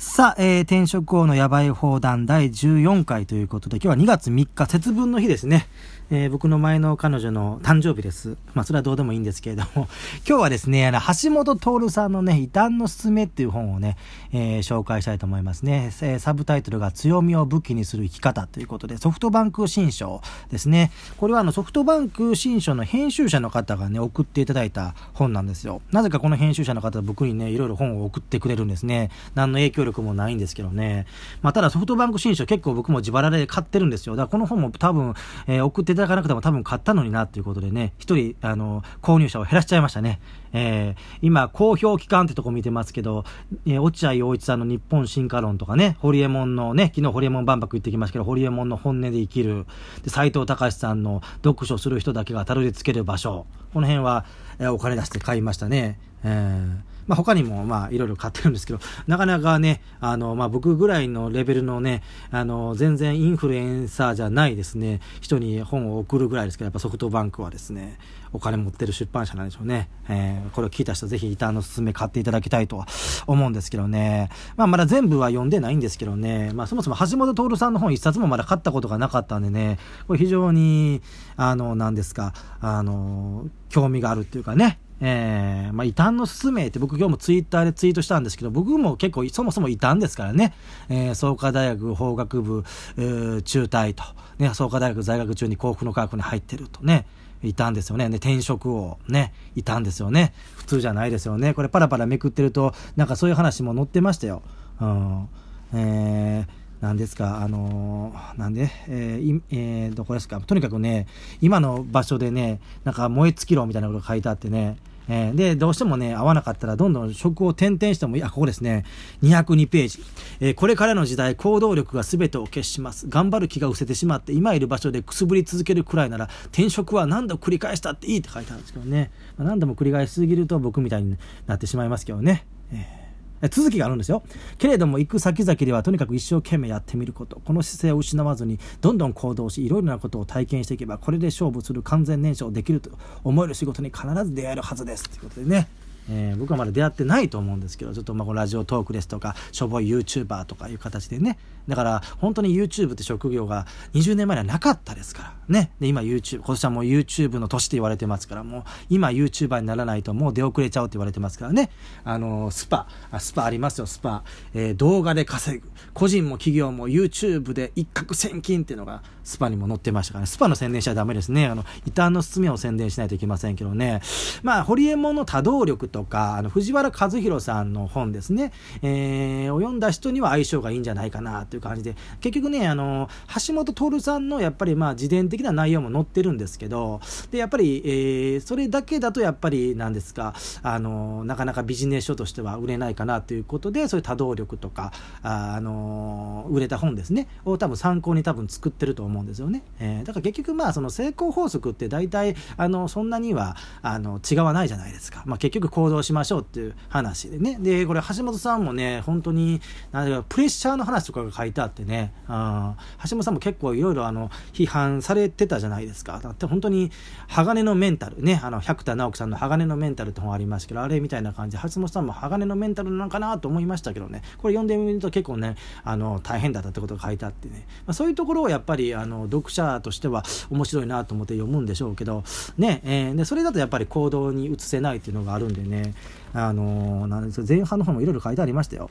さあ、えー、転職王のやばい放談第14回ということで、今日は2月3日、節分の日ですね。えー、僕の前の彼女の誕生日です。まあ、それはどうでもいいんですけれども、今日はですね、あの、橋本徹さんのね、異端のすすめっていう本をね、えー、紹介したいと思いますね。えー、サブタイトルが強みを武器にする生き方ということで、ソフトバンク新書ですね。これはあの、ソフトバンク新書の編集者の方がね、送っていただいた本なんですよ。なぜかこの編集者の方は僕にね、いろいろ本を送ってくれるんですね。何の影響力もないんですけどね。まあ、ただソフトバンク新書結構僕も自腹で買ってるんですよ。だからこの本も多分、えー、送っていただかなくても多分買ったのになっていうことでね、一人、あの、購入者を減らしちゃいましたね。えー、今、公表期間ってとこ見てますけど、えー、落合陽一さんの日本進化論とかね、ホリエモンのね、昨日ホリエモン万博行ってきましたけど、ホリエモンの本音で生きる、で、斎藤隆さんの読書する人だけがたどり着ける場所、この辺は、えー、お金出して買いましたね。えーまあ、他にも、まあ、いろいろ買ってるんですけど、なかなかね、あの、まあ、僕ぐらいのレベルのね、あの、全然インフルエンサーじゃないですね、人に本を送るぐらいですけど、やっぱソフトバンクはですね、お金持ってる出版社なんでしょうね。えー、これを聞いた人ぜひ、板のすすめ買っていただきたいとは思うんですけどね。まあ、まだ全部は読んでないんですけどね。まあ、そもそも橋本徹さんの本一冊もまだ買ったことがなかったんでね、これ非常に、あの、何ですか、あの、興味があるっていうかね、えー、まあ、異端の勧めって僕今日もツイッターでツイートしたんですけど、僕も結構そもそも異端ですからね、えー、創価大学法学部、えー、中退と、ね、創価大学在学中に幸福の科学に入ってるとね、いたんですよね。ね、転職をね、いたんですよね。普通じゃないですよね。これパラパラめくってると、なんかそういう話も載ってましたよ。うん。えーなんですか、あのー、なんで、えー、えー、どこですか、とにかくね、今の場所でね、なんか燃え尽きろみたいなこと書いてあってね、えー、で、どうしてもね、合わなかったら、どんどん職を転々しても、いや、ここですね、202ページ。えー、これからの時代、行動力が全てを消します。頑張る気が失せてしまって、今いる場所でくすぶり続けるくらいなら、転職は何度繰り返したっていいって書いてあるんですけどね。まあ、何度も繰り返しすぎると僕みたいになってしまいますけどね。えー続きがあるんですよ。けれども行く先々ではとにかく一生懸命やってみること。この姿勢を失わずにどんどん行動し、いろいろなことを体験していけば、これで勝負する完全燃焼できると思える仕事に必ず出会えるはずです。ということでね。えー、僕はまだ出会ってないと思うんですけど、ちょっとまあラジオトークですとか、しょぼい YouTuber とかいう形でね。だから本当に YouTube って職業が20年前にはなかったですから。ね。で、今 YouTube、今年はもう YouTube の年って言われてますから、もう今 YouTuber にならないともう出遅れちゃうって言われてますからね。あの、 SPA、SPA ありますよ、 SPA。えー、動画で稼ぐ。個人も企業も YouTube で一攫千金っていうのが SPA にも載ってましたからね。 SPA の宣伝しちゃダメですね。あの、異端のすすめを宣伝しないといけませんけどね。まあ、ホリエモンの多動力とか、あの、藤原和博さんの本ですね。えー、を読んだ人には相性がいいんじゃないかなという感じで。結局ね、あの、橋下徹さんのやっぱりまあ、自伝的な内容も載ってるんですけど、で、やっぱり、えー、それだけだとやっぱり、なんですか、あの、なかなかビジネス書としては売れないかなということで、そういう多動力とか、あ、あの、売れた本ですね、を多分参考に多分作ってると思うんですよね。えー、だから結局まあ、その成功法則って大体、あの、そんなには、あの、違わないじゃないですか。まあ、結局行動しましょうっていう話でね。で、これ橋本さんもね、本当に、なんかプレッシャーの話とかが書いてあってね、あ橋本さんも結構いろいろあの、批判されてたじゃないですか。だって本当に、鋼のメンタルね、あの、百田直樹さんの鋼のメンタルって本ありますけど、あれみたいな感じ。で、橋本さんも鋼のメンタルなのかなと思いましたけどね、これ読んでみると結構ね、あの、大変だったってことが書いてあってね、まあ、そういうところをやっぱり、あの、読者としては面白いなと思って読むんでしょうけど、ね、えー、で、それだとやっぱり行動に移せないっていうのがあるんでね、あのなんで前半の方もいろいろ書いてありましたよ。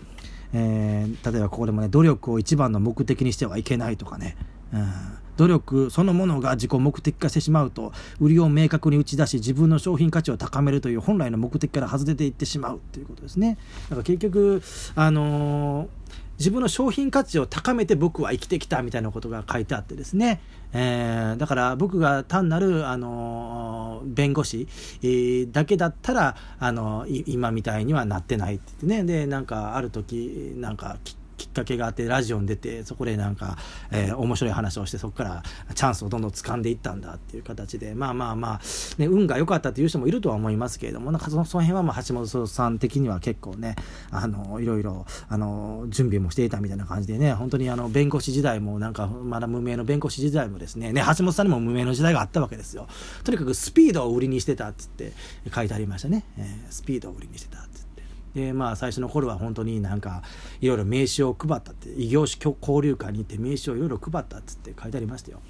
えー、例えばここでもね、努力を一番の目的にしてはいけないとかね、うん、努力そのものが自己目的化してしまうと、売りを明確に打ち出し、自分の商品価値を高めるという本来の目的から外れていってしまうということですね。だから結局、あのー自分の商品価値を高めて僕は生きてきたみたいなことが書いてあってですね、えー、だから僕が単なる、あの弁護士、えー、だけだったら、あの今みたいにはなってないって言ってね。でなんかある時なんかきっかけがあってラジオに出てそこでなんか、えー、面白い話をしてそこからチャンスをどんどん掴んでいったんだっていう形でまあまあまあ、ね、運が良かったっていう人もいるとは思いますけれどもなんかそのその辺はまあ橋本さん的には結構ねあのいろいろあの準備もしていたみたいな感じでね本当にあの弁護士時代もなんかまだ無名の弁護士時代もですねね橋本さんにも無名の時代があったわけですよ。とにかくスピードを売りにしてたっつって書いてありましたね、えー、スピードを売りにしてたって。でまあ最初の頃は本当になんかいろいろ名刺を配ったって異業種交流会に行って名刺をいろいろ配ったっつって書いてありましたよ。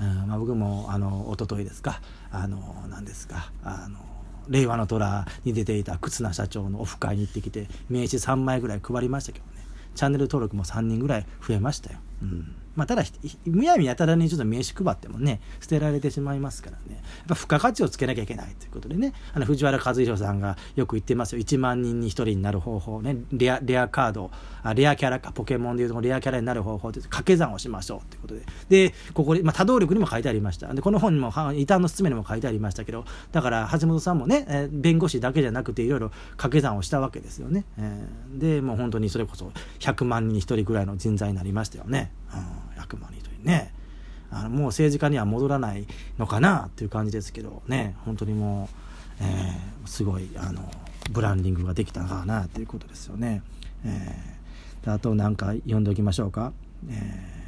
うんまあ、僕もあの一昨日ですかあの何ですかあの令和の虎に出ていた忽那社長のオフ会に行ってきて名刺3枚ぐらい配りましたけどねチャンネル登録も3人ぐらい増えましたよ。うん。まあ、ただ、むやみやたらにちょっと名刺配ってもね、捨てられてしまいますからね、やっぱ付加価値をつけなきゃいけないということでね、あの藤原和弘さんがよく言ってますよ、1万人に1人になる方法ね、レアレアカード、あレアキャラか、ポケモンでいうとレアキャラになる方法で掛け算をしましょうということで、で、ここで、まあ、多動力にも書いてありました。で、この本にも、異端の勧めにも書いてありましたけど、だから橋本さんもね、えー、弁護士だけじゃなくて、いろいろ掛け算をしたわけですよね。えー、で、もう本当にそれこそ100万人に1人ぐらいの人材になりましたよね。うん、100万人ねあのもう政治家には戻らないのかなっていう感じですけどね本当にもう、えー、すごいあのブランディングができたかなということですよね。えー、あと何か読んでおきましょうか。えー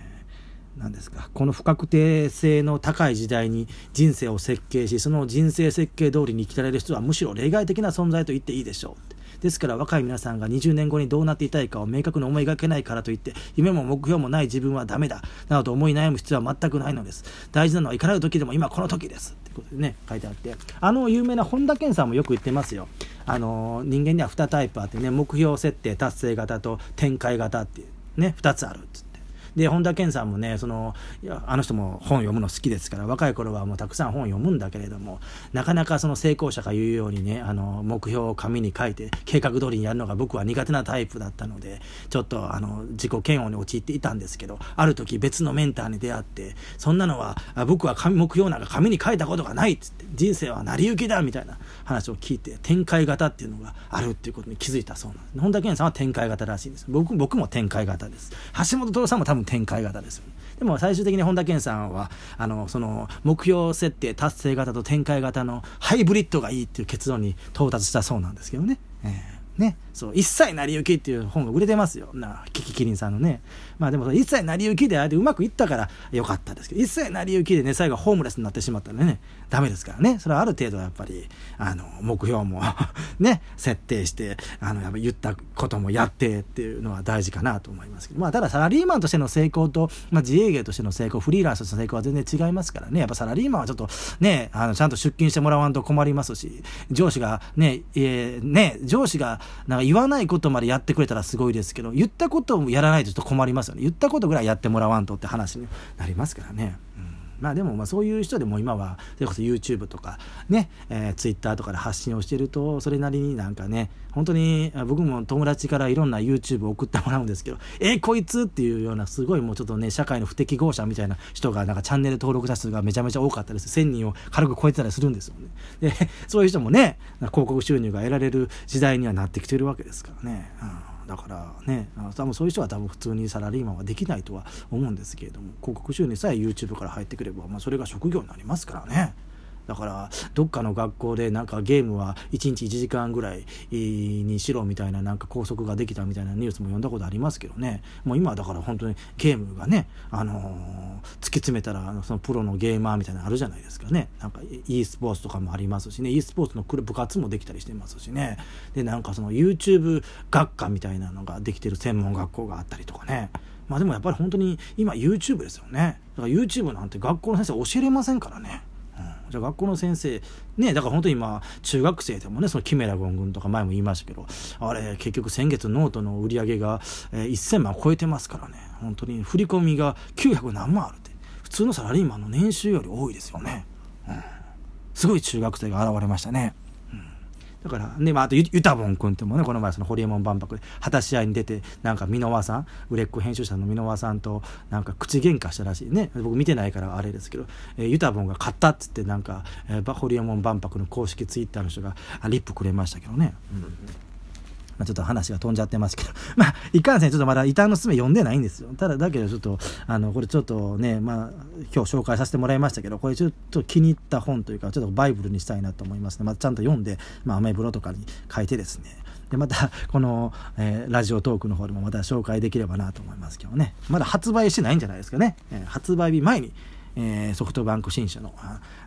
何ですかこの不確定性の高い時代に人生を設計しその人生設計通りに生きられる人はむしろ例外的な存在と言っていいでしょうですから若い皆さんが20年後にどうなっていたいかを明確に思いがけないからといって、夢も目標もない自分はダメだ、などと思い悩む必要は全くないのです。大事なのはいかなる時でも今この時です。ってことでね、書いてあって。あの有名な本田健さんもよく言ってますよ。あの、人間には2タイプあってね、目標設定達成型と展開型っていう、ね、2つあるっつって。で本田健さんもねそのあの人も本読むの好きですから若い頃はもうたくさん本読むんだけれどもなかなかその成功者が言うようにねあの目標を紙に書いて計画通りにやるのが僕は苦手なタイプだったのでちょっとあの自己嫌悪に陥っていたんですけどある時別のメンターに出会ってそんなのは僕は紙目標なんか紙に書いたことがないっつって人生は成り行きだみたいな話を聞いて展開型っていうのがあるっていうことに気づいたそうなんです。本田健さんは展開型らしいんです。僕僕も展開型です。橋本徹さんも多分展開型ですよね。でも最終的に本田健さんは、あの、その、目標設定達成型と展開型のハイブリッドがいいっていう結論に到達したそうなんですけどね。えーね、そう一切成り行きっていう本が売れてますよ。なキキキリンさんのね。まあでも一切成り行きであれでうまくいったからよかったですけど一切成り行きでね最後ホームレスになってしまったらねダメですからね。それはある程度やっぱりあの目標も ね設定してあのやっぱ言ったこともやってっていうのは大事かなと思いますけど。まあただサラリーマンとしての成功と、まあ、自営業としての成功フリーランスとしての成功は全然違いますからね。やっぱサラリーマンはちょっとねあのちゃんと出勤してもらわんと困りますし上司がね,、えー、ね上司がなんか言わないことまでやってくれたらすごいですけど、言ったことをやらないとちょっと困りますよね。言ったことぐらいやってもらわんとって話になりますからね。まあでもまあそういう人でも今はそれこそ YouTube とかね、えー、Twitter とかで発信をしてるとそれなりになんかね本当に僕も友達からいろんな YouTube を送ってもらうんですけどえー、こいつっていうようなすごいもうちょっとね社会の不適合者みたいな人がなんかチャンネル登録者数がめちゃめちゃ多かったです1000人を軽く超えてたりするんですよね。でそういう人もね広告収入が得られる時代にはなってきてるわけですからね、うん。だからね多分そういう人は多分普通にサラリーマンはできないとは思うんですけれども広告収入さえ YouTube から入ってくれば、まあ、それが職業になりますからね。だからどっかの学校でなんかゲームは1日1時間ぐらいにしろみたいななんか拘束ができたみたいなニュースも読んだことありますけどね。もう今だから本当にゲームがね、あのー、突き詰めたらそのプロのゲーマーみたいなのあるじゃないですかね。なんか e スポーツとかもありますしね。e スポーツの部活もできたりしてますしね。でなんかその YouTube 学科みたいなのができてる専門学校があったりとかね。まあでもやっぱり本当に今 YouTube ですよね。だから YouTube なんて学校の先生教えれませんからね。じゃあ学校の先生、ね、だから本当に今、中学生でもね、そのキメラゴン軍とか前も言いましたけど、あれ、結局先月ノートの売り上げが、えー、1000万超えてますからね、本当に振り込みが900何万あるって、普通のサラリーマンの年収より多いですよね。うん、すごい中学生が現れましたね。だから、ね、まあ、あとゆ、ゆたぼん君ってもね、この前、その、ホリエモン万博で、果たし合いに出て、なんか、箕輪さん、売れっ子編集者の箕輪さんと、なんか、口喧嘩したらしいね。僕見てないからあれですけど、えー、ゆたぼんが買ったっつって、なんか、えー、ホリエモン万博の公式ツイッターの人が、リップくれましたけどね。うんまあ、ちょっと話が飛んじゃってますけど、まあ、いかんせん、ちょっとまだ異端の爪読んでないんですよ。ただ、だけどちょっと、あの、これちょっとね、まあ、今日紹介させてもらいましたけど、これちょっと気に入った本というか、ちょっとバイブルにしたいなと思いますね。まあ、ちゃんと読んで、まあ、アメブロとかに書いてですね、でまたこの、えー、ラジオトークの方でもまた紹介できればなと思いますけどね。まだ発売してないんじゃないですかね、えー、発売日前にえー、ソフトバンク新社の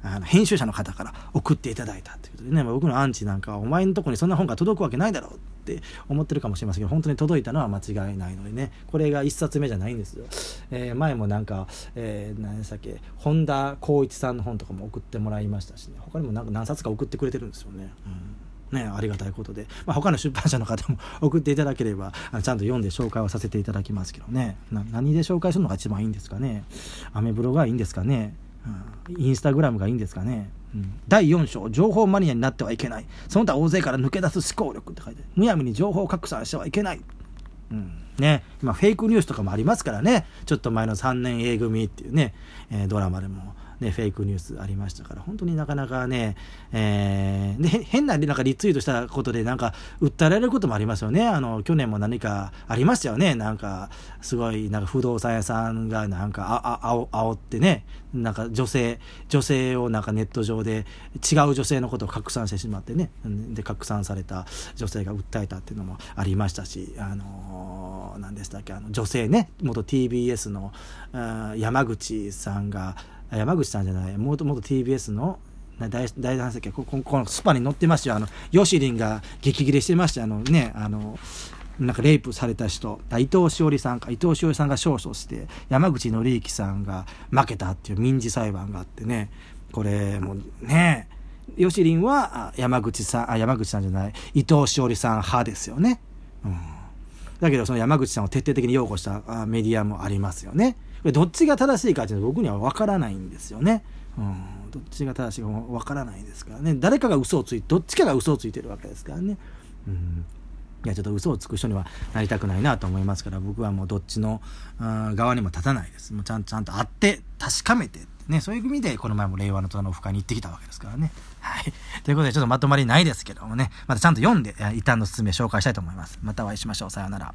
あの編集者の方から送っていただいたということでね、僕のアンチなんかはお前のとこにそんな本が届くわけないだろう。って思ってるかもしれませんけど本当に届いたのは間違いないのでね。これが1冊目じゃないんですよ、えー、前もなんか、えー、何でしたっけ本田光一さんの本とかも送ってもらいましたしね。他にもなんか何冊か送ってくれてるんですよね、うん。ね、ありがたいことで、まあ、他の出版社の方も 送っていただければちゃんと読んで紹介をさせていただきますけどね。何で紹介するのが一番いいんですかね。アメブロがいいんですかね、うん、インスタグラムがいいんですかね、うん、第4章情報マニアになってはいけない。その他大勢から抜け出す思考力って書いてむやみに情報拡散してはいけない。うん。ね、今フェイクニュースとかもありますからね。ちょっと前の3年 A 組っていうね、えー、ドラマでもね、フェイクニュースありましたから、本当になかなかね、えー、で変ななんかリツイートしたことで、なんか、訴えられることもありますよね。あの、去年も何かありましたよね。なんか、すごい、なんか不動産屋さんが、なんか、あ、あ、あお、ってね、なんか女性、女性をなんかネット上で違う女性のことを拡散してしまってね、で、拡散された女性が訴えたっていうのもありましたし、あのー、何でしたっけ、あの、女性ね、元 TBS の、山口さんが、山口さんじゃない、もともと TBS の大大男性こここのスパに乗ってましたよ。あの、ヨシリンが激切れしてましたあのね、あの、なんかレイプされた人、伊藤詩織さんか、伊藤詩織さんが勝訴して、山口紀之さんが負けたっていう民事裁判があってね、これもね、ヨシリンは山口さん、あ、山口さんじゃない、伊藤詩織さん派ですよね。うん。だけどその山口さんを徹底的に擁護したメディアもありますよね。どっちが正しいかっていうのは僕には分からないんですよね。うん、どっちが正しいか分からないですからね。誰かが嘘をついて、どっちかが嘘をついてるわけですからね。うんいや、ちょっと嘘をつく人にはなりたくないなと思いますから、僕はもうどっちの側にも立たないです。もうちゃんちゃんと会って、確かめて、ね、そういう意味で、この前も令和の虎のオフ会に行ってきたわけですからね。はい。ということで、ちょっとまとまりないですけどもね、またちゃんと読んで、一旦の説明紹介したいと思います。またお会いしましょう。さようなら。